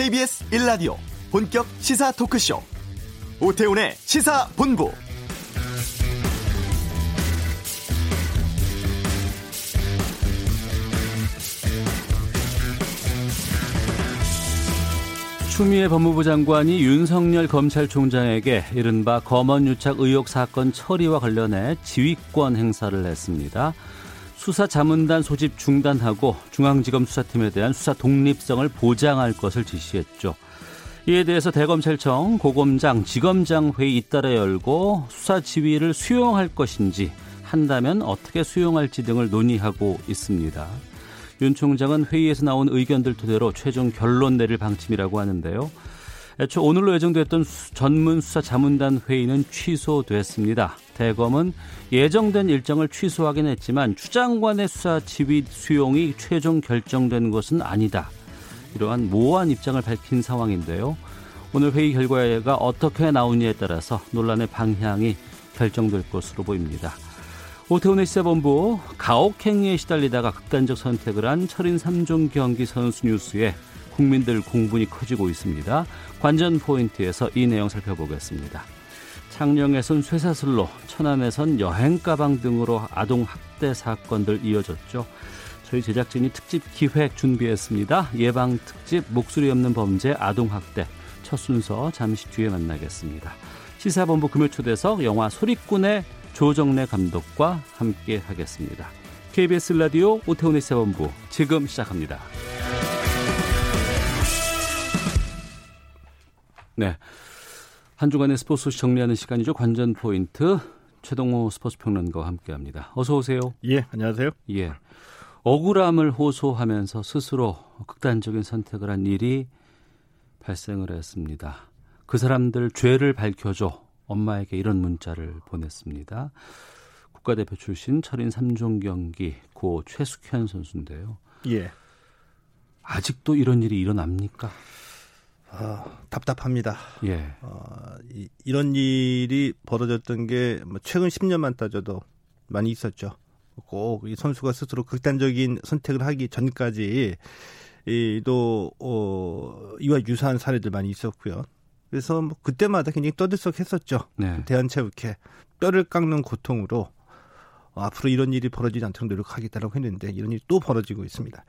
KBS 1라디오 본격 시사 토크쇼 오태훈의 시사본부 추미애 법무부 장관이 윤석열 검찰총장에게 이른바 검언유착 의혹 사건 처리와 관련해 지휘권 행사를 했습니다. 수사 자문단 소집 중단하고 중앙지검 수사팀에 대한 수사 독립성을 보장할 것을 지시했죠. 이에 대해서 대검찰청 고검장 지검장 회의 잇따라 열고 수사 지휘를 수용할 것인지 한다면 어떻게 수용할지 등을 논의하고 있습니다. 윤 총장은 회의에서 나온 의견들 토대로 최종 결론 내릴 방침이라고 하는데요. 애초 오늘로 예정됐던 전문 수사 자문단 회의는 취소됐습니다. 대검은 예정된 일정을 취소하긴 했지만 추 장관의 수사 지휘 수용이 최종 결정된 것은 아니다. 이러한 모호한 입장을 밝힌 상황인데요. 오늘 회의 결과가 어떻게 나오느냐에 따라서 논란의 방향이 결정될 것으로 보입니다. 오태훈의 시사본부 가혹행위에 시달리다가 극단적 선택을 한 철인 3종 경기 선수 뉴스에 국민들 공분이 커지고 있습니다. 관전 포인트에서 이 내용 살펴보겠습니다. 창녕에선 쇠사슬로, 천안에선 여행 가방 등으로 아동 학대 사건들 이어졌죠. 저희 제작진이 특집 기획 준비했습니다. 예방 특집 목소리 없는 범죄 아동 학대 첫 순서 잠시 뒤에 만나겠습니다. 시사본부 금요초대석 영화 소리꾼의 조정래 감독과 함께 하겠습니다. KBS 라디오 오태훈의 세본부 지금 시작합니다. 네. 한 주간의 스포츠 소식 정리하는 시간이죠. 관전 포인트 최동호 스포츠 평론가와 함께합니다. 어서 오세요. 예, 안녕하세요. 예. 억울함을 호소하면서 스스로 극단적인 선택을 한 일이 발생을 했습니다. 그 사람들 죄를 밝혀줘. 엄마에게 이런 문자를 보냈습니다. 국가대표 출신 철인 3종 경기 고 최숙현 선수인데요. 예. 아직도 이런 일이 일어납니까? 어, 답답합니다. 예. 어, 이, 이런 일이 벌어졌던 게 뭐 최근 10년만 따져도 많이 있었죠. 꼭 이 선수가 스스로 극단적인 선택을 하기 전까지 이도 어, 이와 유사한 사례들 많이 있었고요. 그래서 뭐 그때마다 굉장히 떠들썩했었죠. 네. 대한체육회 뼈를 깎는 고통으로 어, 앞으로 이런 일이 벌어지지 않도록 노력하겠다라고 했는데 이런 일이 또 벌어지고 있습니다.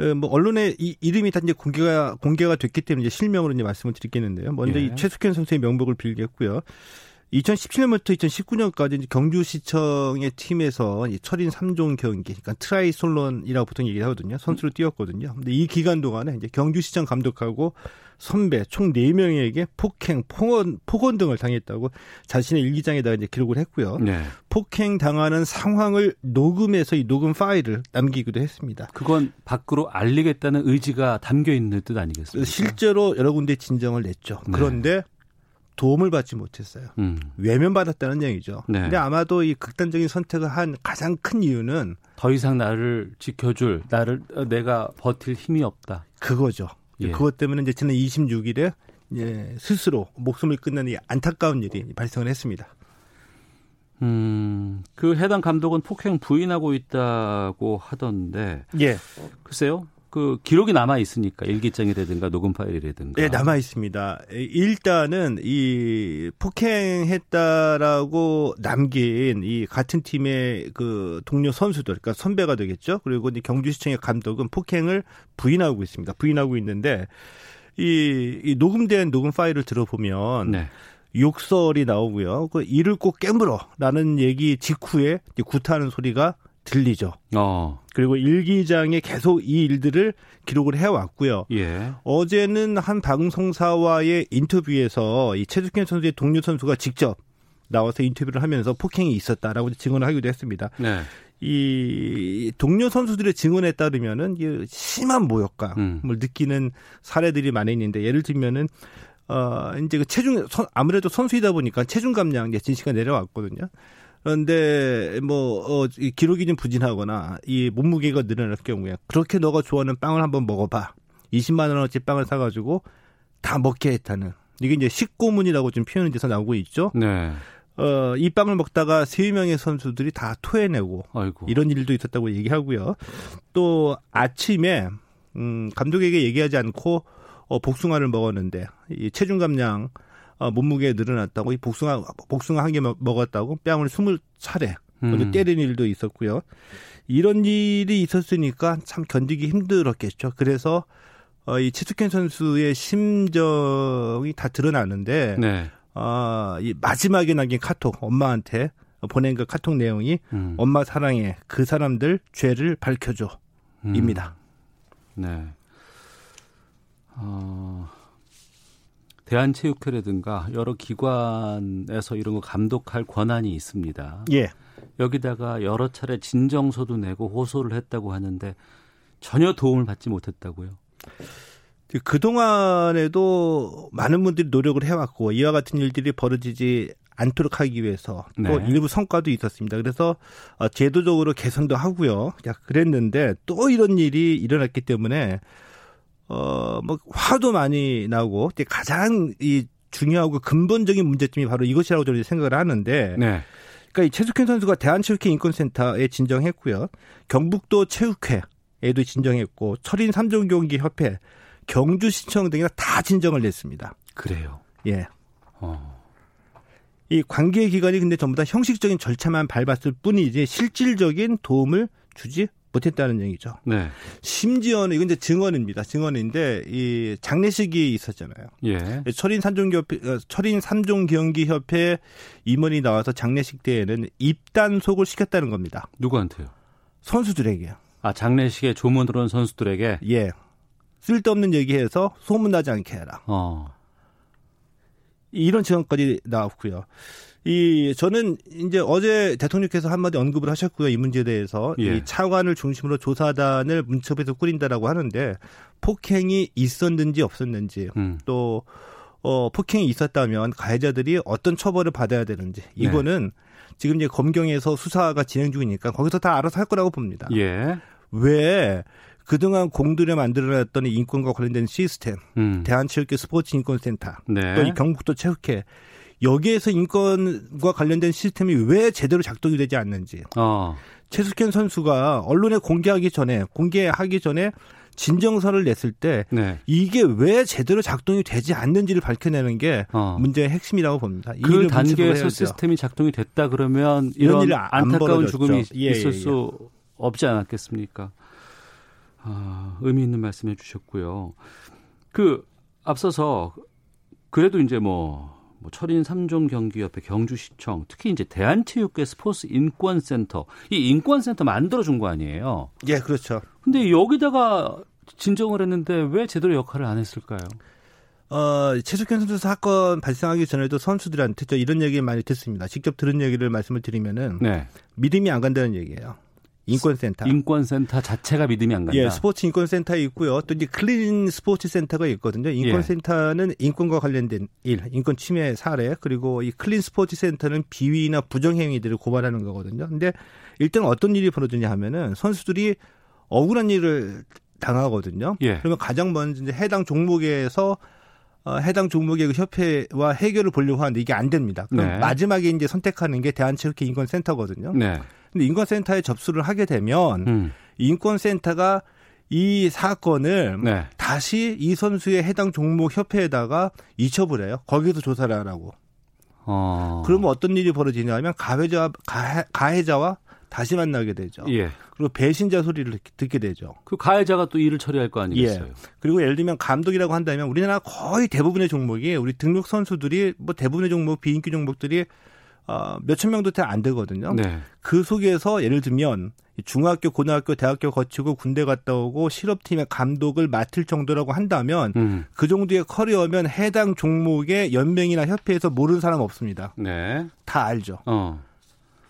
어, 뭐 언론에 이 이름이 다 이제 공개가 공개가 됐기 때문에 이제 실명으로 이제 말씀을 드리겠는데요. 먼저 예. 이 최숙현 선수의 명복을 빌겠고요. 2017년부터 2019년까지 경주시청의 팀에서 철인 3종 경기, 그러니까 트라이애슬론이라고 보통 얘기를 하거든요. 선수로 뛰었거든요. 근데 이 기간 동안에 이제 경주시청 감독하고 선배 총 4명에게 폭행, 폭언, 폭언 등을 당했다고 자신의 일기장에다가 이제 기록을 했고요. 네. 폭행 당하는 상황을 녹음해서 이 녹음 파일을 남기기도 했습니다. 그건 밖으로 알리겠다는 의지가 담겨 있는 뜻 아니겠습니까? 실제로 여러 군데 진정을 냈죠. 네. 그런데 도움을 받지 못했어요. 음. 외면받았다는 얘기죠. 네. 근데 아마도 이 극단적인 선택을 한 가장 큰 이유는 더 이상 나를 지켜줄 나를 어, 내가 버틸 힘이 없다. 그거죠. 예. 그것 때문에 이제 지난 26일에 예, 스스로 목숨을 끊는 이 안타까운 일이 발생을 했습니다. 음, 그 해당 감독은 폭행 부인하고 있다고 하던데. 예. 글쎄요. 그 기록이 남아 있으니까 일기장이라든가 녹음 파일이라든가. 네, 남아 있습니다. 일단은 이 폭행했다라고 남긴 이 같은 팀의 그 동료 선수들, 그러니까 선배가 되겠죠. 그리고 이제 경주시청의 감독은 폭행을 부인하고 있습니다. 부인하고 있는데 이, 이 녹음된 녹음 파일을 들어보면 네. 욕설이 나오고요. 그 이를 꼭 깨물어라는 얘기 직후에 구타하는 소리가 들리죠. 어. 그리고 일기장에 계속 이 일들을 기록을 해왔고요. 예. 어제는 한 방송사와의 인터뷰에서 이 최숙현 선수의 동료 선수가 직접 나와서 인터뷰를 하면서 폭행이 있었다라고 증언을 하기도 했습니다. 네. 이 동료 선수들의 증언에 따르면은 심한 모욕감을 음. 느끼는 사례들이 많이 있는데 예를 들면은 어 이제 그 체중 아무래도 선수이다 보니까 체중 감량 이제 진시가 내려왔거든요. 그런데 뭐 어, 기록이 좀 부진하거나 이 몸무게가 늘어날 경우에 그렇게 너가 좋아하는 빵을 한번 먹어봐. 20만 원어치 빵을 사가지고 다 먹게 했다는 이게 이제 식고문이라고 좀 표현이 돼서 나오고 있죠. 네. 어, 이 빵을 먹다가 세 명의 선수들이 다 토해내고 아이고. 이런 일도 있었다고 얘기하고요. 또 아침에 음, 감독에게 얘기하지 않고 어, 복숭아를 먹었는데 이 체중 감량 어, 몸무게 늘어났다고 이 복숭아 복숭아 한 개 먹었다고 뺨을 스물 차례 음. 때린 일도 있었고요. 이런 일이 있었으니까 참 견디기 힘들었겠죠. 그래서 어, 이 치스켄 선수의 심정이 다 드러나는데 네. 어, 이 마지막에 남긴 카톡 엄마한테 보낸 그 카톡 내용이 음. 엄마 사랑해 그 사람들 죄를 밝혀줘입니다. 음. 네. 어, 대한체육회라든가 여러 기관에서 이런 거 감독할 권한이 있습니다. 예. 여기다가 여러 차례 진정서도 내고 호소를 했다고 하는데 전혀 도움을 받지 못했다고요. 그동안에도 많은 분들이 노력을 해왔고 이와 같은 일들이 벌어지지 않도록 하기 위해서 또 네. 일부 성과도 있었습니다. 그래서 어, 제도적으로 개선도 하고요. 그랬는데 또 이런 일이 일어났기 때문에 어 뭐 화도 많이 나고 가장 이 중요하고 근본적인 문제점이 바로 이것이라고 저는 생각을 하는데 네. 그러니까 이 최숙현 선수가 대한체육회 인권센터에 진정했고요. 경북도 체육회에도 진정했고 철인 3종 경기 협회, 경주시청 등이나 다 진정을 냈습니다. 그래요. 예. 어. 이 관계 기관이 근데 전부 다 형식적인 절차만 밟았을 뿐이지 실질적인 도움을 주지 못했다는 얘기죠. 네. 심지어는 이건 이제 증언입니다. 증언인데 이 장례식이 있었잖아요. 예. 철인 삼종 협회 어, 철인 삼종 경기 협회 임원이 나와서 장례식 때에는 입단속을 시켰다는 겁니다. 누구한테요? 선수들에게요. 아 장례식에 조문 들어온 선수들에게 예. 쓸데없는 얘기해서 소문나지 않게 해라. 어. 이런 증언까지 나왔고요. 이 저는 이제 어제 대통령께서 한마디 언급을 하셨고요. 이 문제에 대해서 예. 이 차관을 중심으로 조사단을 문첩에서 꾸린다라고 하는데 폭행이 있었는지 없었는지 음. 또 어, 폭행이 있었다면 가해자들이 어떤 처벌을 받아야 되는지 네. 이거는 네. 지금 이제 검경에서 수사가 진행 중이니까 거기서 다 알아서 할 거라고 봅니다. 예. 왜 그동안 공들여 만들어놨던 인권과 관련된 시스템, 음. 대한체육회 스포츠 인권센터, 네. 또이 경북도 체육회 여기에서 인권과 관련된 시스템이 왜 제대로 작동이 되지 않는지. 어. 최숙현 선수가 언론에 공개하기 전에 공개하기 전에 진정서를 냈을 때 네. 이게 왜 제대로 작동이 되지 않는지를 밝혀내는 게 어. 문제의 핵심이라고 봅니다. 그 단계에서 시스템이 작동이 됐다 그러면 이런, 이런 안타까운 죽음이 예, 있을 예, 예. 수 없지 않았겠습니까? 아, 의미 있는 말씀해 주셨고요. 그 앞서서 그래도 이제 뭐 뭐 철인 3종 경기협회 경주시청 특히 이제 대한체육회 스포츠 인권센터 이 인권센터 만들어 준 거 아니에요? 예, 그렇죠. 근데 여기다가 진정을 했는데 왜 제대로 역할을 안 했을까요? 어, 최숙현 선수 사건 발생하기 전에도 선수들한테 저 이런 얘기 많이 듣습니다. 직접 들은 얘기를 말씀을 드리면은 네. 믿음이 안 간다는 얘기예요. 인권센터. 인권센터 자체가 믿음이 안 간다. 예, 스포츠 인권센터에 있고요. 또 이제 클린 스포츠 센터가 있거든요. 인권센터는 예. 인권과 관련된 일, 인권 침해 사례, 그리고 이 클린 스포츠 센터는 비위나 부정 행위들을 고발하는 거거든요. 근데 일단 어떤 일이 벌어지냐 하면은 선수들이 억울한 일을 당하거든요. 예. 그러면 가장 먼저 이제 해당 종목에서 어, 해당 종목의 그 협회와 해결을 보려고 하는데 이게 안 됩니다. 그럼 네. 마지막에 이제 선택하는 게 대한체육회 인권센터거든요. 네. 근데 인권센터에 접수를 하게 되면 음. 인권센터가 이 사건을 네. 다시 이 선수의 해당 종목 협회에다가 이첩을 해요. 거기서 조사를 하라고. 어. 그러면 어떤 일이 벌어지냐면 가해자 가해, 가해자와 다시 만나게 되죠. 예. 그리고 배신자 소리를 듣게 되죠. 그 가해자가 또 일을 처리할 거 아니겠어요? 예. 그리고 예를 들면 감독이라고 한다면 우리나라 거의 대부분의 종목이 우리 등록 선수들이 뭐 대부분의 종목 비인기 종목들이 어, 몇천 명도 안 되거든요. 네. 그 속에서 예를 들면 중학교, 고등학교, 대학교 거치고 군대 갔다 오고 실업팀의 감독을 맡을 정도라고 한다면 음. 그 정도의 커리어면 해당 종목의 연맹이나 협회에서 모르는 사람 없습니다. 네. 다 알죠. 어.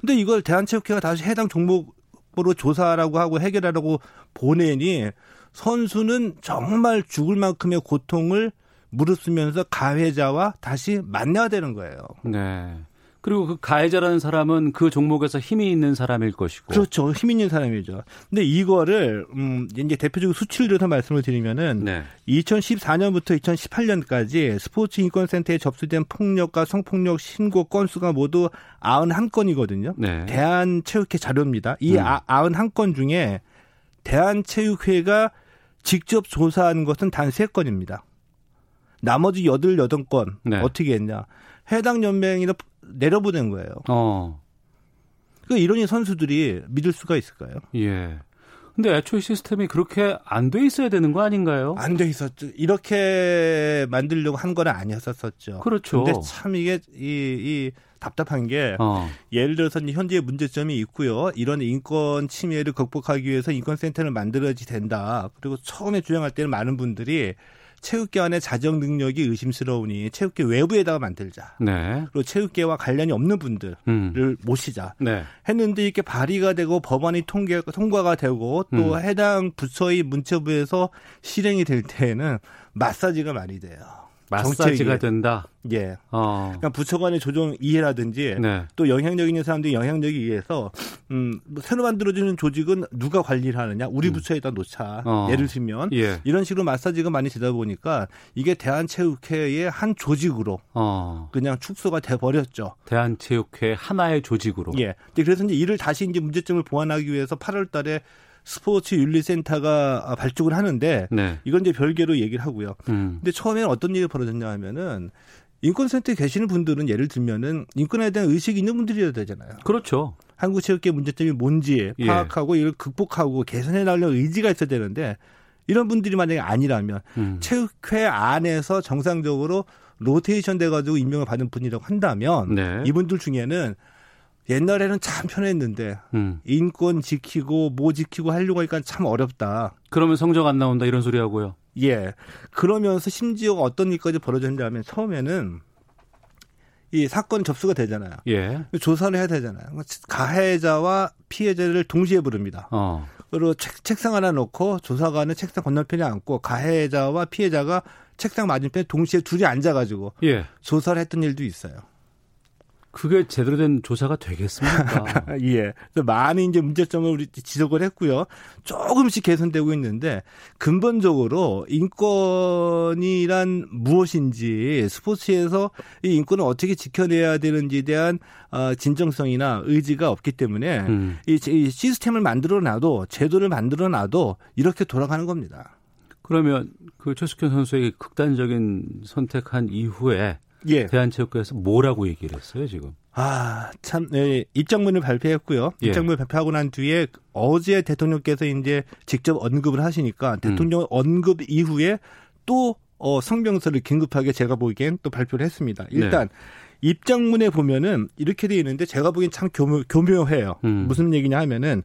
근데 이걸 대한체육회가 다시 해당 종목으로 조사하라고 하고 해결하라고 보내니 선수는 정말 죽을 만큼의 고통을 무릅쓰면서 가해자와 다시 만나야 되는 거예요. 네. 그리고 그 가해자라는 사람은 그 종목에서 힘이 있는 사람일 것이고. 그렇죠. 힘 있는 사람이죠. 근데 이거를, 음, 이제 대표적으로 수치를 들어서 말씀을 드리면은 네. 2014년부터 2018년까지 스포츠 인권센터에 접수된 폭력과 성폭력 신고 건수가 모두 91건이거든요. 네. 대한체육회 자료입니다. 이 음. 91건 중에 대한체육회가 직접 조사한 것은 단 3건입니다. 나머지 여덟 여덟 건 네. 어떻게 했냐? 해당 연맹이나 내려보낸 거예요. 어. 그 이러니 선수들이 믿을 수가 있을까요? 예. 근데 애초에 시스템이 그렇게 안 돼 있어야 되는 거 아닌가요? 안 돼 있었죠. 이렇게 만들려고 한건 아니었었죠. 그렇죠. 근데 참 이게 이, 이 답답한 게 어. 예를 들어서 현재의 문제점이 있고요. 이런 인권 침해를 극복하기 위해서 인권센터를 만들어야 된다. 그리고 처음에 주장할 때는 많은 분들이 체육계 안에 자정 능력이 의심스러우니 체육계 외부에다가 만들자. 네. 그리고 체육계와 관련이 없는 분들을 음. 모시자. 네. 했는데 이렇게 발의가 되고 법안이 통계, 통과가 되고 또 음. 해당 부처의 문체부에서 실행이 될 때에는 마사지가 많이 돼요. 마사지가. 된다. 예. 어. 그러니까 부처 간의 조정 이해라든지 네. 또 영향력 있는 사람들이 영향력에 의해서 음, 뭐 새로 만들어지는 조직은 누가 관리를 하느냐 우리 부처에다 놓자 음. 어. 예를 들면 예. 이런 식으로 마사지가 많이 되다 보니까 이게 대한체육회의 한 조직으로 어. 그냥 축소가 돼 버렸죠. 대한체육회 하나의 조직으로. 예. 그래서 이제 이를 다시 이제 문제점을 보완하기 위해서 8월달에 스포츠 윤리센터가 발족을 하는데 네. 이건 이제 별개로 얘기를 하고요. 음. 근데 처음에는 어떤 일이 벌어졌냐 하면은 인권센터에 계시는 분들은 예를 들면은 인권에 대한 의식이 있는 분들이어야 되잖아요. 그렇죠. 한국 체육계 문제점이 뭔지 예. 파악하고 이걸 극복하고 개선해 나가려는 의지가 있어야 되는데 이런 분들이 만약에 아니라면 음. 체육회 안에서 정상적으로 로테이션 돼가지고 임명을 받은 분이라고 한다면 네. 이분들 중에는 옛날에는 참 편했는데 음. 인권 지키고 뭐 지키고 하려고 하니까 참 어렵다. 그러면 성적 안 나온다 이런 소리 하고요. 예. 그러면서 심지어 어떤 일까지 벌어졌냐 하면 처음에는 이 사건 접수가 되잖아요. 예. 조사를 해야 되잖아요. 가해자와 피해자를 동시에 부릅니다. 어. 그리고 책, 책상 하나 놓고 조사관은 책상 건너편에 앉고 가해자와 피해자가 책상 맞은편에 동시에 둘이 앉아가지고 예. 조사를 했던 일도 있어요. 그게 제대로 된 조사가 되겠습니까? 예. 그래서 많이 이제 문제점을 우리 지적을 했고요. 조금씩 개선되고 있는데 근본적으로 인권이란 무엇인지 스포츠에서 이 인권을 어떻게 지켜내야 되는지에 대한 어, 진정성이나 의지가 없기 때문에 음. 이, 이 시스템을 만들어 놔도 제도를 만들어 놔도 이렇게 돌아가는 겁니다. 그러면 그 최숙현 선수의 극단적인 선택한 이후에 예. 대한체육회에서 뭐라고 얘기를 했어요 지금? 아, 참, 네, 입장문을 발표했고요. 예. 입장문을 발표하고 난 뒤에 어제 대통령께서 이제 직접 언급을 하시니까 대통령 언급 이후에 또 어, 성명서를 긴급하게 제가 보기엔 또 발표를 했습니다. 일단 입장문에 보면은 이렇게 돼 있는데 제가 보기엔 참 교묘, 교묘해요. 음. 무슨 얘기냐 하면은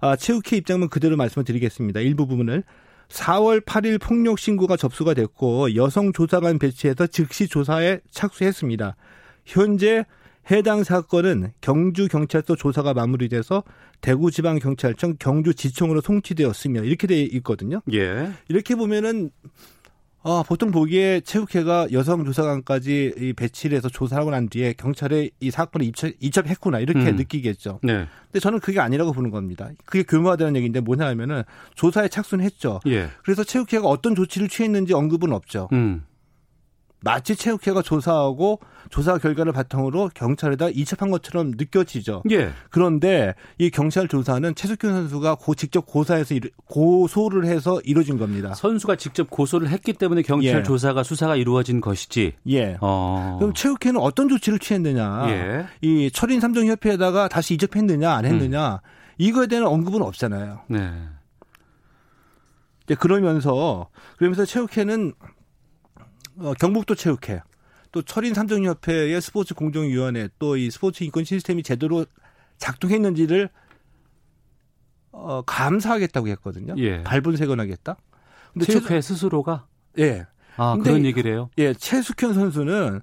아, 체육회 입장문 그대로 말씀을 드리겠습니다. 일부 부분을 4월 8일 폭력 신고가 접수가 됐고 여성 조사관 배치해서 즉시 조사에 착수했습니다. 현재 해당 사건은 경주 경찰서 조사가 마무리돼서 대구지방경찰청 경주지청으로 송치되었으며 이렇게 돼 있거든요. 예. 이렇게 보면은 아, 보통 보기에 체육회가 여성 조사관까지 이 배치를 해서 조사하고 난 뒤에 경찰에 이 사건을 입첩, 입첩했구나 이렇게 음. 느끼겠죠. 네. 근데 저는 그게 아니라고 보는 겁니다. 그게 교묘하다는 얘기인데 뭐냐 하면은 조사에 착수는 했죠. 예. 그래서 체육회가 어떤 조치를 취했는지 언급은 없죠. 음. 마치 체육회가 조사하고 조사 결과를 바탕으로 경찰에다 이첩한 것처럼 느껴지죠. 예. 그런데 이 경찰 조사는 최석균 선수가 고 직접 고사해서 이루- 고소를 해서 이루어진 겁니다. 선수가 직접 고소를 했기 때문에 경찰 예. 조사가 수사가 이루어진 것이지. 예. 어. 그럼 체육회는 어떤 조치를 취했느냐? 예. 이 철인 삼정협회에다가 다시 이첩했느냐 안 했느냐? 이거에 대한 언급은 없잖아요. 네. 그러면서 그러면서 체육회는 어, 경북도 체육회 또 철인 삼정협회의 스포츠 공정위원회 또 이 스포츠 인권 시스템이 제대로 작동했는지를 어, 감사하겠다고 했거든요. 예. 발본색원하겠다. 근데 최, 체육회 스스로가 예, 아 그런 이- 얘기를 해요. 예, 최숙현 선수는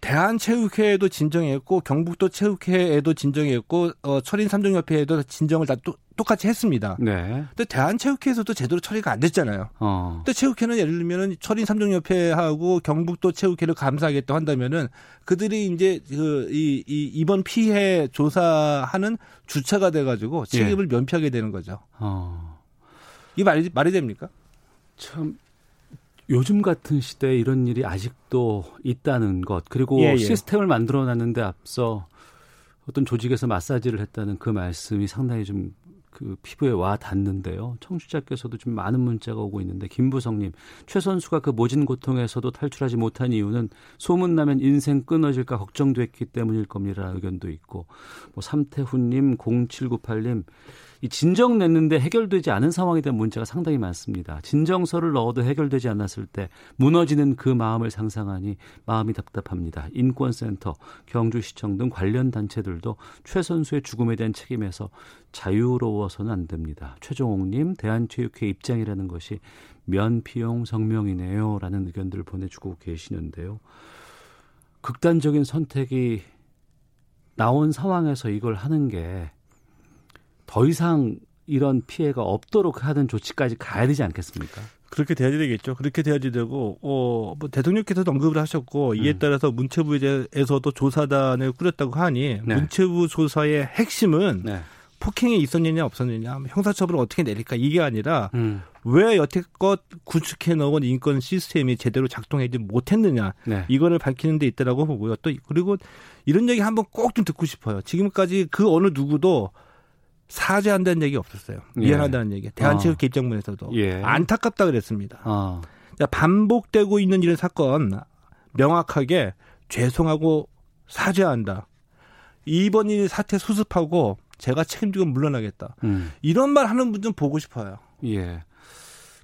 대한체육회에도 진정했고 경북도 체육회에도 진정했고 어, 철인 삼정협회에도 진정을 다 또- 똑같이 했습니다. 네. 근데 대한체육회에서도 제대로 처리가 안 됐잖아요. 어. 근데 체육회는 예를 들면은 철인 삼정협회하고 경북도 체육회를 감사하겠다고 한다면은 그들이 이제 그이 이, 이번 피해 조사하는 주체가 돼가지고 책임을 면피하게 되는 거죠. 어. 이 말이 말이 됩니까? 참 요즘 같은 시대에 이런 일이 아직도 있다는 것 그리고 예, 예. 시스템을 만들어 놨는데 앞서 어떤 조직에서 마사지를 했다는 그 말씀이 상당히 좀 그 피부에 와 닿는데요. 청취자께서도 좀 많은 문자가 오고 있는데 김부성님 최 선수가 그 모진 고통에서도 탈출하지 못한 이유는 소문 나면 인생 끊어질까 걱정됐기 때문일 겁니다. 의견도 있고 뭐 삼태훈님 0798님 이 진정 냈는데 해결되지 않은 상황에 대한 문제가 상당히 많습니다. 진정서를 넣어도 해결되지 않았을 때 무너지는 그 마음을 상상하니 마음이 답답합니다. 인권센터, 경주시청 등 관련 단체들도 최 선수의 죽음에 대한 책임에서 자유로워서는 안 됩니다. 최종옥님, 대한체육회 입장이라는 것이 면피용 성명이네요. 라는 의견들을 보내주고 계시는데요. 극단적인 선택이 나온 상황에서 이걸 하는 게 더 이상 이런 피해가 없도록 하는 조치까지 가야 되지 않겠습니까? 그렇게 돼야지 되겠죠. 그렇게 돼야지 되고, 어, 뭐 대통령께서도 언급을 하셨고, 이에 음. 따라서 문체부에서도 조사단을 꾸렸다고 하니, 네. 문체부 조사의 핵심은 네. 폭행이 있었느냐 없었느냐, 형사처벌을 어떻게 내릴까 이게 아니라 음. 왜 여태껏 구축해 놓은 인권 시스템이 제대로 작동하지 못했느냐 네. 이거를 밝히는 데 있다라고 보고요. 또 그리고 이런 얘기 한번 꼭 좀 듣고 싶어요. 지금까지 그 어느 누구도 사죄한다는 얘기 없었어요. 예. 미안하다는 얘기. 대한체육회 어. 입장문에서도 예. 안타깝다 그랬습니다. 어. 반복되고 있는 이런 사건 명확하게 죄송하고 사죄한다. 이번 일 사태 수습하고 제가 책임지고 물러나겠다. 음. 이런 말 하는 분 좀 보고 싶어요. 예.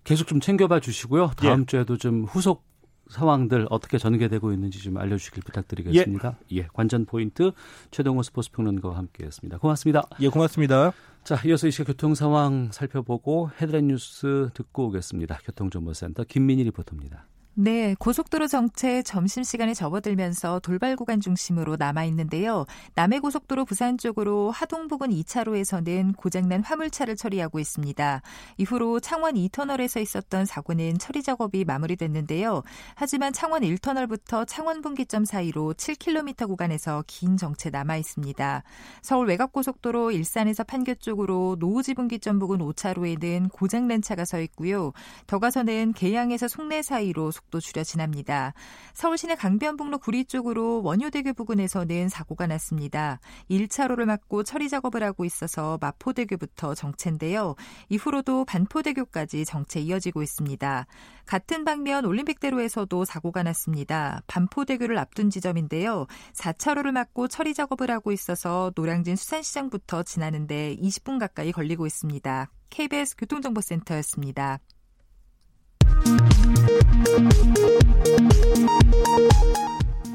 계속 좀 챙겨봐 주시고요. 다음 예. 주에도 좀 후속 상황들 어떻게 전개되고 있는지 좀 알려주시길 부탁드리겠습니다. 예. 예. 관전 포인트 최동호 스포츠 평론가와 함께했습니다. 고맙습니다. 예, 고맙습니다. 자, 이어서 이 시각 교통 상황 살펴보고 헤드라인 뉴스 듣고 오겠습니다. 교통정보센터 김민희 리포터입니다. 네, 고속도로 정체 점심시간에 접어들면서 돌발 구간 중심으로 남아 있는데요. 남해고속도로 부산 쪽으로 하동 부근 2차로에서는 고장난 화물차를 처리하고 있습니다. 이후로 창원 2터널에서 있었던 사고는 처리 작업이 마무리됐는데요. 하지만 창원 1터널부터 창원 분기점 사이로 7km 구간에서 긴 정체 남아 있습니다. 서울 외곽고속도로 일산에서 판교 쪽으로 노우지 분기점 부근 5차로에는 고장난 차가 서 있고요. 더 가서는 계양에서 송내 사이로 속도 줄여 지납니다. 서울시내 강변북로 구리 쪽으로 원효대교 부근에서는 사고가 났습니다. 1차로를 막고 처리 작업을 하고 있어서 마포대교부터 정체인데요. 이후로도 반포대교까지 정체 이어지고 있습니다. 같은 방면 올림픽대로에서도 사고가 났습니다. 반포대교를 앞둔 지점인데요. 4차로를 막고 처리 작업을 하고 있어서 노량진 수산시장부터 지나는데 20분 가까이 걸리고 있습니다. KBS 교통정보센터였습니다.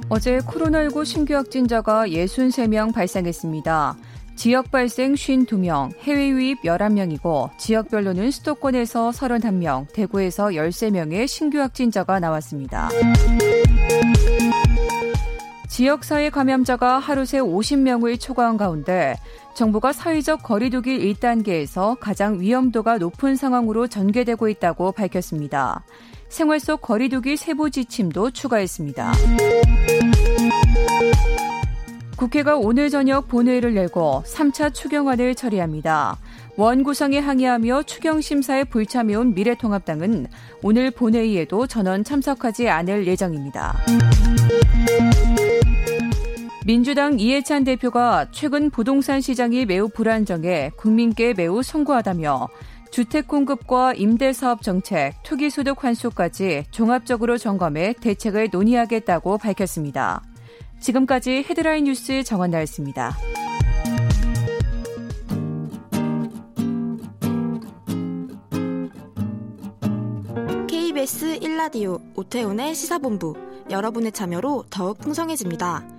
어제 코로나19 신규 확진자가 63명 발생했습니다. 지역 발생 52명, 해외 유입 11명이고 지역별로는 수도권에서 31명, 대구에서 13명의 신규 확진자가 나왔습니다. 지역사회 감염자가 하루 새 50명을 초과한 가운데 정부가 사회적 거리두기 1단계에서 가장 위험도가 높은 상황으로 전개되고 있다고 밝혔습니다. 생활 속 거리두기 세부 지침도 추가했습니다. 국회가 오늘 저녁 본회의를 열고 3차 추경안을 처리합니다. 원 구성에 항의하며 추경 심사에 불참해온 미래통합당은 오늘 본회의에도 전원 참석하지 않을 예정입니다. 민주당 이해찬 대표가 최근 부동산 시장이 매우 불안정해 국민께 매우 송구하다며 주택 공급과 임대 사업 정책, 투기 소득 환수까지 종합적으로 점검해 대책을 논의하겠다고 밝혔습니다. 지금까지 헤드라인 뉴스 정원 나였습니다. KBS 1라디오 오태훈의 시사본부 여러분의 참여로 더욱 풍성해집니다.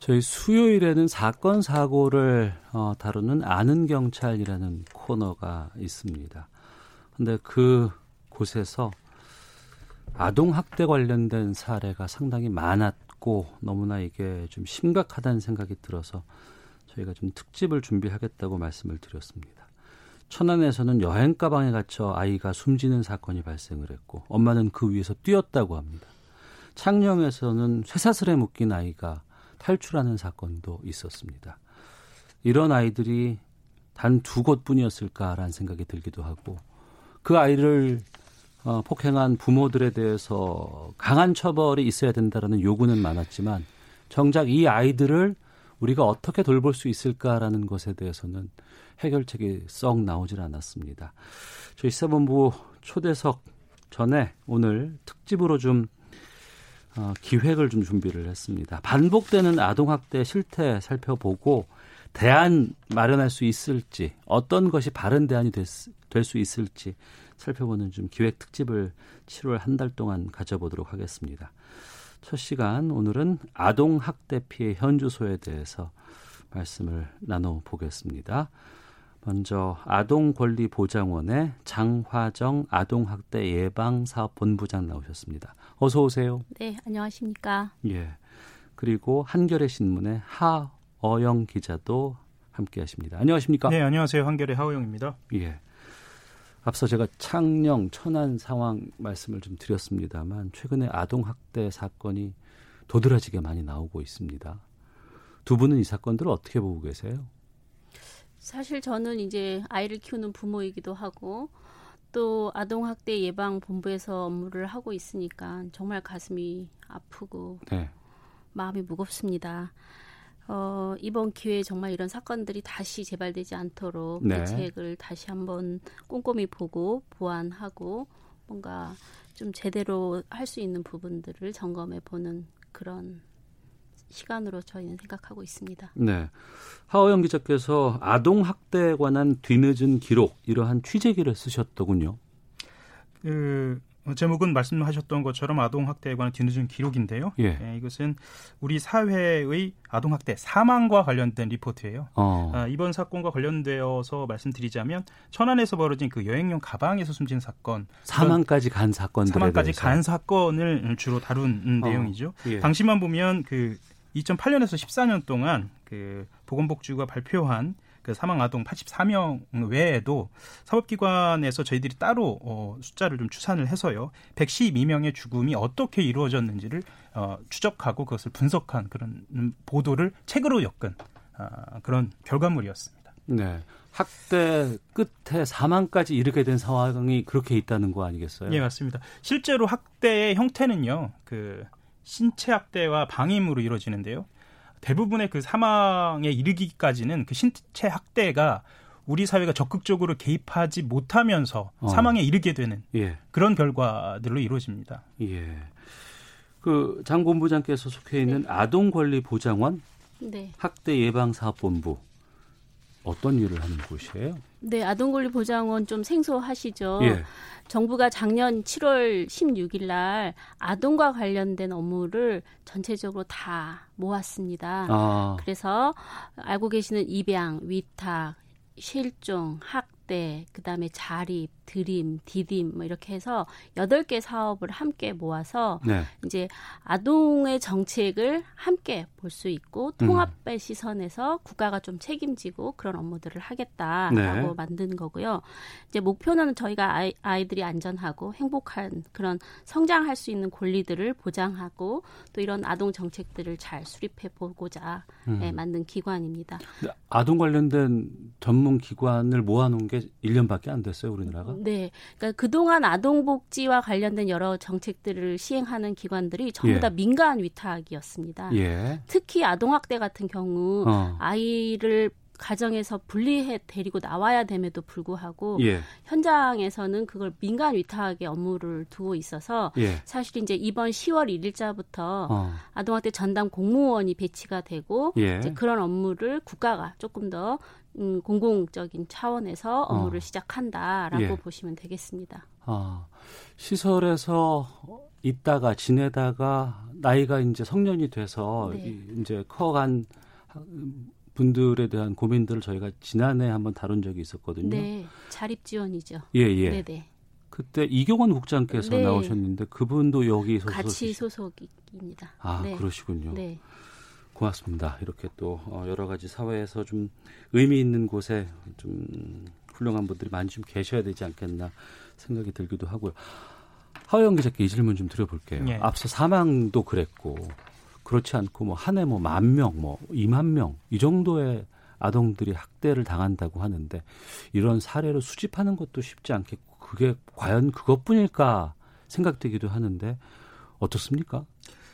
저희 수요일에는 사건 사고를 어, 다루는 아는 경찰이라는 코너가 있습니다. 근데 그 곳에서 아동 학대 관련된 사례가 상당히 많았고 너무나 이게 좀 심각하다는 생각이 들어서 저희가 좀 특집을 준비하겠다고 말씀을 드렸습니다. 천안에서는 여행 가방에 갇혀 아이가 숨지는 사건이 발생을 했고 엄마는 그 위에서 뛰었다고 합니다. 창녕에서는 쇠사슬에 묶인 아이가 탈출하는 사건도 있었습니다. 이런 아이들이 단 두 곳뿐이었을까라는 생각이 들기도 하고 그 아이를 어, 폭행한 부모들에 대해서 강한 처벌이 있어야 된다라는 요구는 많았지만 정작 이 아이들을 우리가 어떻게 돌볼 수 있을까라는 것에 대해서는 해결책이 썩 나오질 않았습니다. 저희 시사본부 초대석 전에 오늘 특집으로 좀 어, 기획을 좀 준비를 했습니다. 반복되는 아동학대 실태 살펴보고 대안 마련할 수 있을지 어떤 것이 바른 대안이 될 수 있을지 살펴보는 좀 기획 특집을 7월 한 달 동안 가져보도록 하겠습니다. 첫 시간 오늘은 아동 학대 피해 현주소에 대해서 말씀을 나눠 보겠습니다. 먼저 아동권리보장원의 장화정 아동학대 예방사업본부장 나오셨습니다. 어서 오세요. 네, 안녕하십니까. 예. 그리고 한겨레 신문의 하어영 기자도 함께 하십니다. 안녕하십니까? 네, 안녕하세요. 한겨레 하어영입니다. 예. 앞서 제가 창녕, 천안 상황 말씀을 좀 드렸습니다만 최근에 아동 학대 사건이 도드라지게 많이 나오고 있습니다. 두 분은 이 사건들을 어떻게 보고 계세요? 사실 저는 이제 아이를 키우는 부모이기도 하고 또 아동 학대 예방 본부에서 업무를 하고 있으니까 정말 가슴이 아프고 네. 마음이 무겁습니다. 어, 이번 기회에 정말 이런 사건들이 다시 재발되지 않도록 네. 대책을 다시 한번 꼼꼼히 보고 보완하고 뭔가 좀 제대로 할 수 있는 부분들을 점검해 보는 그런 시간으로 저희는 생각하고 있습니다. 네. 하호영 기자께서 아동 학대에 관한 뒤늦은 기록 이러한 취재기를 쓰셨더군요. 그 제목은 말씀하셨던 것처럼 아동 학대에 관한 뒤늦은 기록인데요. 예. 네, 이것은 우리 사회의 아동 학대 사망과 관련된 리포트예요. 어. 아, 이번 사건과 관련되어서 말씀드리자면 천안에서 벌어진 그 여행용 가방에서 숨진 사건 사망까지 간 사건들에 사망까지 대해서. 간 사건을 주로 다룬 어. 내용이죠. 예. 당시만 보면 그 2008년에서 14년 동안 그 보건복지부가 발표한 그 사망 아동 84명 외에도 사법기관에서 저희들이 따로 어, 숫자를 좀 추산을 해서요. 112명의 죽음이 어떻게 이루어졌는지를 어, 추적하고 그것을 분석한 그런 보도를 책으로 엮은 어, 그런 결과물이었습니다. 네. 학대 끝에 사망까지 이르게 된 상황이 그렇게 있다는 거 아니겠어요? 예, 맞습니다. 실제로 학대의 형태는요. 그 신체 학대와 방임으로 이루어지는데요. 대부분의 그 사망에 이르기까지는 그 신체 학대가 우리 사회가 적극적으로 개입하지 못하면서 어. 사망에 이르게 되는 예. 그런 결과들로 이루어집니다. 예. 그 장 본부장께서 속해 있는 네. 아동권리보장원 네. 학대 예방 사업본부 어떤 일을 하는 곳이에요? 네, 아동권리 보장원 좀 생소하시죠. 예. 정부가 작년 7월 16일 날 아동과 관련된 업무를 전체적으로 다 모았습니다. 아. 그래서 알고 계시는 입양, 위탁, 실종, 학대, 그다음에 자립, 드림, 디딤 뭐 이렇게 해서 여덟 개 사업을 함께 모아서 네. 이제 아동의 정책을 함께 볼 수 있고 통합의 음. 시선에서 국가가 좀 책임지고 그런 업무들을 하겠다라고 네. 만든 거고요. 이제 목표는 저희가 아이, 아이들이 안전하고 행복한 그런 성장할 수 있는 권리들을 보장하고 또 이런 아동 정책들을 잘 수립해 보고자 음. 네, 만든 기관입니다. 아동 관련된 전문 기관을 모아놓은 게 1년밖에 안 됐어요, 우리나라가? 네. 그러니까 그동안 아동복지와 관련된 여러 정책들을 시행하는 기관들이 전부 예. 다 민간 위탁이었습니다. 예. 특히 아동학대 같은 경우 어. 아이를 가정에서 분리해 데리고 나와야 됨에도 불구하고 예. 현장에서는 그걸 민간 위탁의 업무를 두고 있어서 예. 사실 이제 이번 10월 1일자부터 어. 아동학대 전담 공무원이 배치가 되고 예. 이제 그런 업무를 국가가 조금 더 음, 공공적인 차원에서 업무를 어. 시작한다라고 예. 보시면 되겠습니다. 아, 시설에서 있다가 지내다가 나이가 이제 성년이 돼서 네. 이제 커간 분들에 대한 고민들을 저희가 지난해 한번 다룬 적이 있었거든요. 네, 자립 지원이죠. 예, 예. 네, 네. 그때 이경원 국장께서 네. 나오셨는데 그분도 여기 소속 같이 소속입니다. 아, 네. 그러시군요. 네. 고맙습니다. 이렇게 또 어, 여러 가지 사회에서 좀 의미 있는 곳에 좀 훌륭한 분들이 많이 좀 계셔야 되지 않겠나 생각이 들기도 하고요. 하영 기자께 이 질문 좀 드려볼게요. 예. 앞서 사망도 그랬고 그렇지 않고 뭐 한 해 뭐 만 명, 뭐 2만 명 이 정도의 아동들이 학대를 당한다고 하는데 이런 사례를 수집하는 것도 쉽지 않겠고 그게 과연 그것뿐일까 생각되기도 하는데 어떻습니까?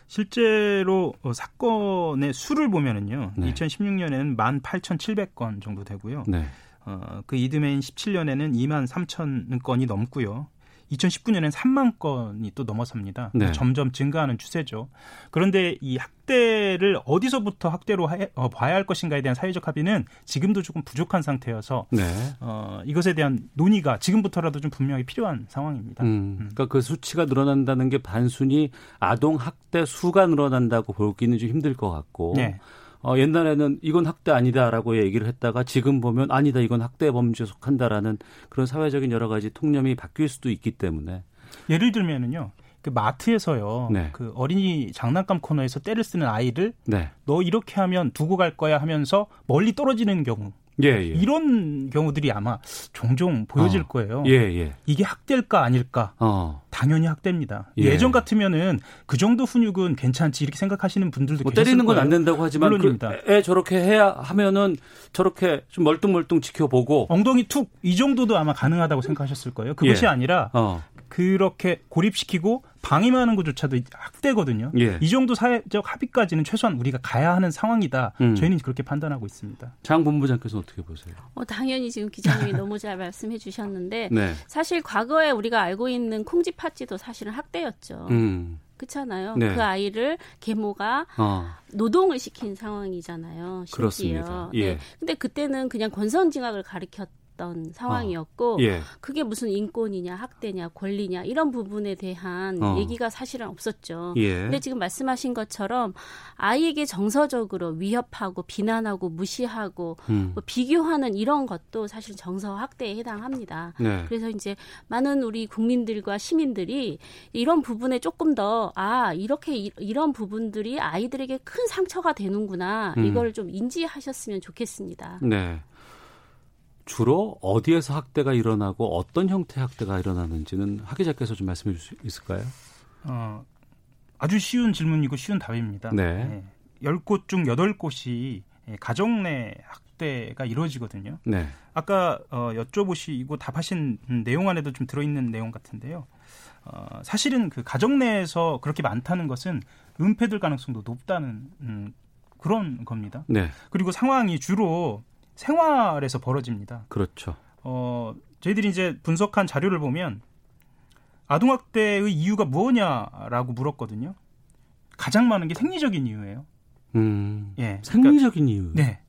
실제로 어, 사건의 수를 보면은요. 네. 2016년에는 18,700건 정도 되고요. 네. 어, 그 이듬해인 17년에는 2만 3천 건이 넘고요. 2019년엔 3만 건이 또 넘어섭니다. 네. 점점 증가하는 추세죠. 그런데 이 학대를 어디서부터 학대로 하, 어, 봐야 할 것인가에 대한 사회적 합의는 지금도 조금 부족한 상태여서 네. 어, 이것에 대한 논의가 지금부터라도 좀 분명히 필요한 상황입니다. 음, 음. 그러니까 그 수치가 늘어난다는 게 단순히 아동 학대 수가 늘어난다고 보기는 좀 힘들 것 같고 네. 어, 옛날에는 이건 학대 아니다라고 얘기를 했다가 지금 보면 아니다 이건 학대 범죄에 속한다라는 그런 사회적인 여러 가지 통념이 바뀔 수도 있기 때문에 예를 들면은요. 그 마트에서요. 네. 그 어린이 장난감 코너에서 때를 쓰는 아이를 네. 너 이렇게 하면 두고 갈 거야 하면서 멀리 떨어지는 경우 예, 예. 이런 경우들이 아마 종종 보여질 어. 거예요. 예, 예. 이게 학대일까 아닐까? 어. 당연히 학대입니다. 예. 전 같으면은 그 정도 훈육은 괜찮지 이렇게 생각하시는 분들도 뭐 때리는 건 안 된다고 하지만 물론입니다. 그 애 저렇게 해야 하면은 저렇게 좀 멀뚱멀뚱 지켜보고 엉덩이 툭 이 정도도 아마 가능하다고 생각하셨을 거예요. 그것이 예. 아니라 어. 그렇게 고립시키고 방임하는 것조차도 학대거든요. 예. 이 정도 사회적 합의까지는 최소한 우리가 가야 하는 상황이다. 음. 저희는 그렇게 판단하고 있습니다. 장 본부장께서 어떻게 보세요? 어, 당연히 지금 기자님이 너무 잘 말씀해 주셨는데 네. 사실 과거에 우리가 알고 있는 콩쥐 팥쥐도 사실은 학대였죠. 음. 그렇잖아요. 네. 그 아이를 계모가 어. 노동을 시킨 상황이잖아요. 심지어. 그렇습니다. 예. 네. 근데 그때는 그냥 권선징악을 가리켰 있었던 상황이었고 어. 예. 그게 무슨 인권이냐 학대냐 권리냐 이런 부분에 대한 어. 얘기가 사실은 없었죠. 예. 근데 지금 말씀하신 것처럼 아이에게 정서적으로 위협하고 비난하고 무시하고 음. 뭐 비교하는 이런 것도 사실 정서 학대에 해당합니다. 네. 그래서 이제 많은 우리 국민들과 시민들이 이런 부분에 조금 더 아 이렇게 이, 이런 부분들이 아이들에게 큰 상처가 되는구나 음. 이걸 좀 인지하셨으면 좋겠습니다. 네. 주로 어디에서 학대가 일어나고 어떤 형태의 학대가 일어나는지는 학 기자께서 좀 말씀해 주실 수 있을까요? 어, 아주 쉬운 질문이고 쉬운 답입니다. 네. 네. 10곳 중 8곳이 예, 가정 내 학대가 이루어지거든요. 네. 아까 어, 여쭤보시고 답하신 내용 안에도 좀 들어있는 내용 같은데요. 어, 사실은 그 가정 내에서 그렇게 많다는 것은 은폐될 가능성도 높다는 음, 그런 겁니다. 네. 그리고 상황이 주로 생활에서 벌어집니다. 그렇죠. 어, 저희들이 이제 분석한 자료를 보면 아동학대의 이유가 무엇냐라고 물었거든요. 가장 많은 게 생리적인 이유예요. 음, 예, 생리적인 그러니까, 이유. 네.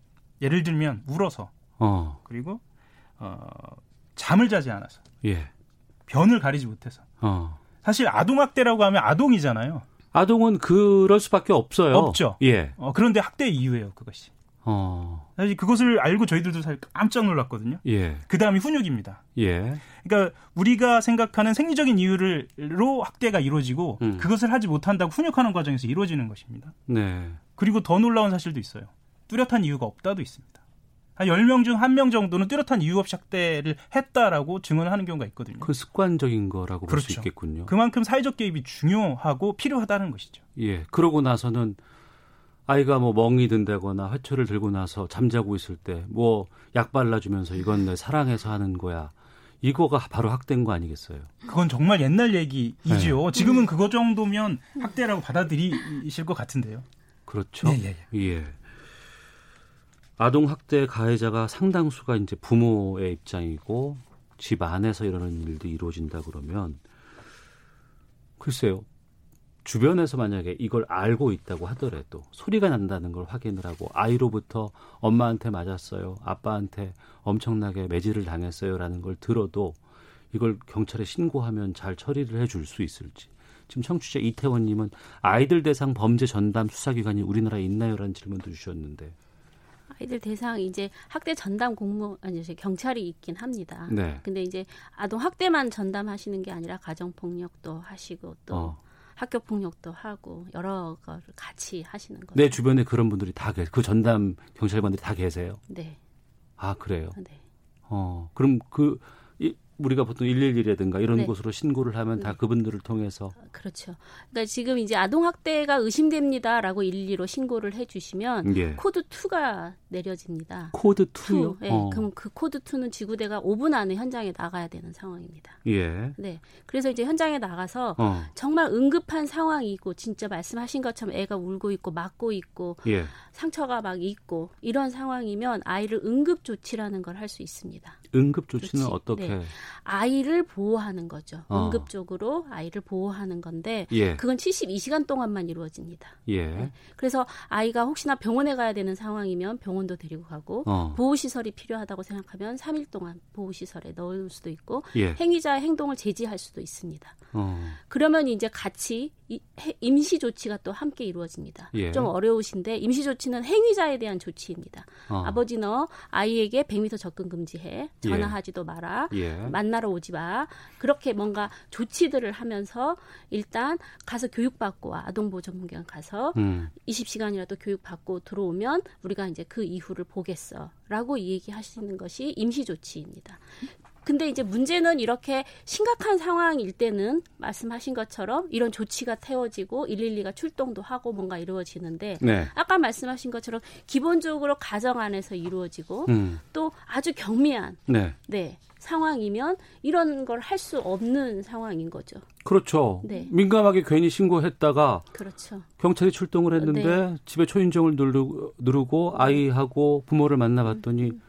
예를 들면 울어서. 어. 그리고 어, 잠을 자지 않아서. 예. 변을 가리지 못해서. 어. 사실 아동학대라고 하면 아동이잖아요. 아동은 그럴 수밖에 없어요. 없죠. 예. 어, 그런데 학대 이유예요, 그것이. 어. 사실 그것을 알고 저희들도 사실 깜짝 놀랐거든요. 예. 그 다음이 훈육입니다. 예. 그러니까 우리가 생각하는 생리적인 이유로 학대가 이루어지고 음. 그것을 하지 못한다고 훈육하는 과정에서 이루어지는 것입니다. 네. 그리고 더 놀라운 사실도 있어요. 뚜렷한 이유가 없다도 있습니다. 한 10명 중 1명 정도는 뚜렷한 이유 없이 학대를 했다라고 증언하는 경우가 있거든요. 그 습관적인 거라고 그렇죠. 볼수 있겠군요. 그만큼 사회적 개입이 중요하고 필요하다는 것이죠. 예. 그러고 나서는 아이가 뭐 멍이 든다거나 회초를 들고 나서 잠자고 있을 때 뭐 약 발라주면서 이건 내 사랑해서 하는 거야. 이거가 바로 학대인 거 아니겠어요? 그건 정말 옛날 얘기이죠. 네. 지금은 그거 정도면 학대라고 받아들이실 것 같은데요. 그렇죠. 예, 예, 예. 예. 아동 학대 가해자가 상당수가 이제 부모의 입장이고 집 안에서 이러는 일도 이루어진다 그러면 글쎄요. 주변에서 만약에 이걸 알고 있다고 하더라도 소리가 난다는 걸 확인을 하고 아이로부터 엄마한테 맞았어요. 아빠한테 엄청나게 매질을 당했어요라는 걸 들어도 이걸 경찰에 신고하면 잘 처리를 해줄 수 있을지. 지금 청취자 이태원 님은 아이들 대상 범죄 전담 수사기관이 우리나라에 있나요라는 질문도 주셨는데. 아이들 대상 이제 학대 전담 공무 아니 경찰이 있긴 합니다. 네. 근데 이제 아동 학대만 전담하시는 게 아니라 가정 폭력도 하시고 또 어. 학교 폭력도 하고 여러 거를 같이 하시는 거죠. 내 주변에 그런 분들이 다 계세요. 그 전담 경찰관들이 다 계세요. 네. 아 그래요. 네. 어, 그럼 그 우리가 보통 111이라든가 이런 네. 곳으로 신고를 하면 다 네. 그분들을 통해서 그렇죠. 그러니까 지금 이제 아동 학대가 의심됩니다라고 112로 신고를 해 주시면 예. 코드 2가 내려집니다. 코드 2요? 2. 네. 어. 그럼 그 코드 2는 지구대가 5분 안에 현장에 나가야 되는 상황입니다. 예. 네. 그래서 이제 현장에 나가서 어. 정말 응급한 상황이고 진짜 말씀하신 것처럼 애가 울고 있고 맞고 있고 예. 상처가 막 있고 이런 상황이면 아이를 응급 조치라는 걸 할 수 있습니다. 응급 조치는 조치. 어떻게? 네. 아이를 보호하는 거죠. 어. 응급적으로 아이를 보호하는 건데 예. 그건 72시간 동안만 이루어집니다. 예. 네. 그래서 아이가 혹시나 병원에 가야 되는 상황이면 병원도 데리고 가고 어. 보호 시설이 필요하다고 생각하면 3일 동안 보호 시설에 넣을 수도 있고 예. 행위자의 행동을 제지할 수도 있습니다. 어. 그러면 이제 같이 임시 조치가 또 함께 이루어집니다. 예. 좀 어려우신데 임시 조치 는 행위자에 대한 조치입니다. 어. 아버지 너 아이에게 100m 접근 금지해. 전화하지도 마라. 예. 만나러 오지 마. 그렇게 뭔가 조치들을 하면서 일단 가서 교육받고 아동보호 전문기관 가서 음. 20시간이라도 교육받고 들어오면 우리가 이제 그 이후를 보겠어 라고 얘기하시는 것이 임시 조치입니다. 근데 이제 문제는 이렇게 심각한 상황일 때는 말씀하신 것처럼 이런 조치가 태워지고 112가 출동도 하고 뭔가 이루어지는데 네. 아까 말씀하신 것처럼 기본적으로 가정 안에서 이루어지고 음. 또 아주 경미한 네. 네. 상황이면 이런 걸 할 수 없는 상황인 거죠. 그렇죠. 네. 민감하게 괜히 신고했다가 그렇죠. 경찰이 출동을 했는데 네. 집에 초인종을 누르고, 누르고 아이하고 부모를 만나봤더니 음.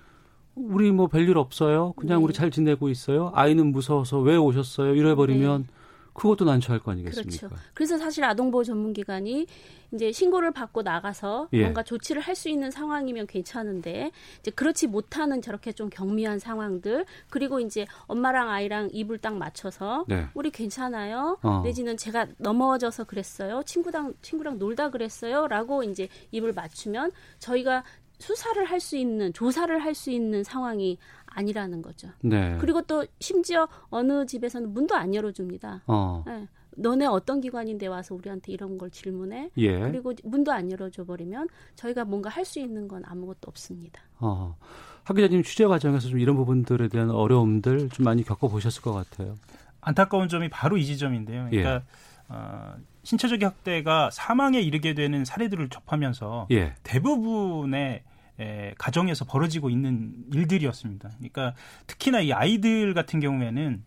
우리 뭐 별일 없어요. 그냥 네. 우리 잘 지내고 있어요. 아이는 무서워서 왜 오셨어요? 이래 버리면 네. 그것도 난처할 거 아니겠습니까? 그렇죠. 그래서 사실 아동보호 전문기관이 이제 신고를 받고 나가서 예. 뭔가 조치를 할 수 있는 상황이면 괜찮은데 이제 그렇지 못하는 저렇게 좀 경미한 상황들 그리고 이제 엄마랑 아이랑 입을 딱 맞춰서 네. 우리 괜찮아요 어. 내지는 제가 넘어져서 그랬어요 친구랑 친구랑 놀다 그랬어요라고 이제 입을 맞추면 저희가 수사를 할 수 있는 조사를 할 수 있는 상황이 아니라는 거죠. 네. 그리고 또 심지어 어느 집에서는 문도 안 열어줍니다. 어. 네. 너네 어떤 기관인데 와서 우리한테 이런 걸 질문해? 예. 그리고 문도 안 열어줘 버리면 저희가 뭔가 할 수 있는 건 아무것도 없습니다. 어. 하 기자님 취재 과정에서 좀 이런 부분들에 대한 어려움들 좀 많이 겪어보셨을 것 같아요. 안타까운 점이 바로 이 지점인데요. 그러니까 예. 어, 신체적 학대가 사망에 이르게 되는 사례들을 접하면서 예. 대부분의 에, 가정에서 벌어지고 있는 일들이었습니다. 그러니까 특히나 이 아이들 같은 경우에는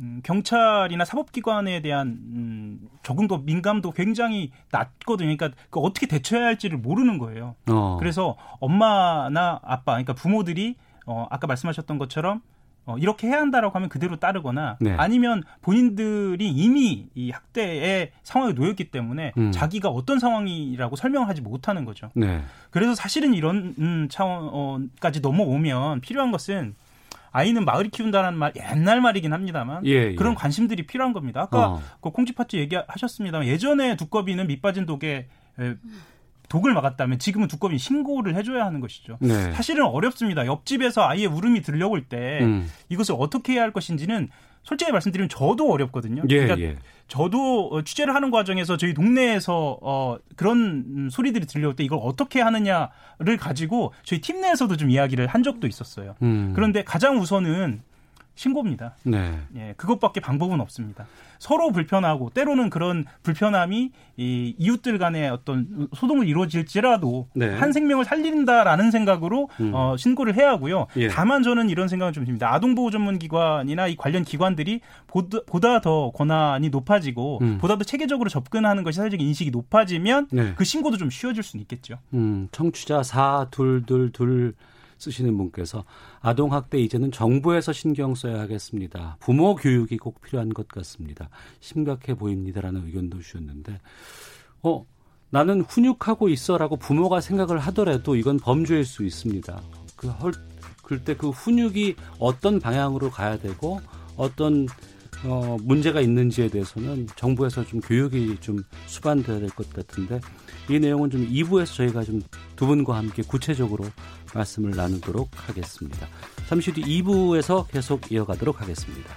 음, 경찰이나 사법기관에 대한 음, 적응도 민감도 굉장히 낮거든요. 그러니까 그 어떻게 대처해야 할지를 모르는 거예요. 어. 그래서 엄마나 아빠, 그러니까 부모들이 어, 아까 말씀하셨던 것처럼 어, 이렇게 해야 한다라고 하면 그대로 따르거나 네. 아니면 본인들이 이미 이 학대의 상황에 놓였기 때문에 음. 자기가 어떤 상황이라고 설명을 하지 못하는 거죠. 네. 그래서 사실은 이런 음, 차원까지 넘어오면 필요한 것은 아이는 마을이 키운다는 말 옛날 말이긴 합니다만 예, 예. 그런 관심들이 필요한 겁니다. 아까 어. 그 콩쥐팥쥐 얘기하셨습니다만 예전에 두꺼비는 밑빠진 독에 독을 막았다면 지금은 두꺼비 신고를 해줘야 하는 것이죠. 네. 사실은 어렵습니다. 옆집에서 아이의 울음이 들려올 때 음. 이것을 어떻게 해야 할 것인지는 솔직히 말씀드리면 저도 어렵거든요. 예, 그러니까 예. 저도 어, 취재를 하는 과정에서 저희 동네에서 어, 그런 소리들이 들려올 때 이걸 어떻게 하느냐를 가지고 저희 팀 내에서도 좀 이야기를 한 적도 있었어요. 음. 그런데 가장 우선은 신고입니다. 네. 예, 그것밖에 방법은 없습니다. 서로 불편하고 때로는 그런 불편함이 이 이웃들 간의 어떤 소동을 이루어질지라도 네. 한 생명을 살린다라는 생각으로 음. 어, 신고를 해야 하고요. 예. 다만 저는 이런 생각을 좀 듭니다. 아동보호 전문기관이나 이 관련 기관들이 보다, 보다 더 권한이 높아지고 음. 보다 더 체계적으로 접근하는 것이 사회적 인식이 높아지면 네. 그 신고도 좀 쉬워질 수는 있겠죠. 음, 청취자 4222 쓰시는 분께서 아동학대 이제는 정부에서 신경 써야 하겠습니다. 부모 교육이 꼭 필요한 것 같습니다. 심각해 보입니다라는 의견도 주셨는데, 어, 나는 훈육하고 있어라고 부모가 생각을 하더라도 이건 범죄일 수 있습니다. 그 헐, 그때 그 훈육이 어떤 방향으로 가야 되고 어떤 어, 문제가 있는지에 대해서는 정부에서 좀 교육이 좀 수반돼야 될 것 같은데 이 내용은 좀 2부에서 저희가 좀 두 분과 함께 구체적으로 말씀을 나누도록 하겠습니다. 잠시 뒤 2부에서 계속 이어가도록 하겠습니다.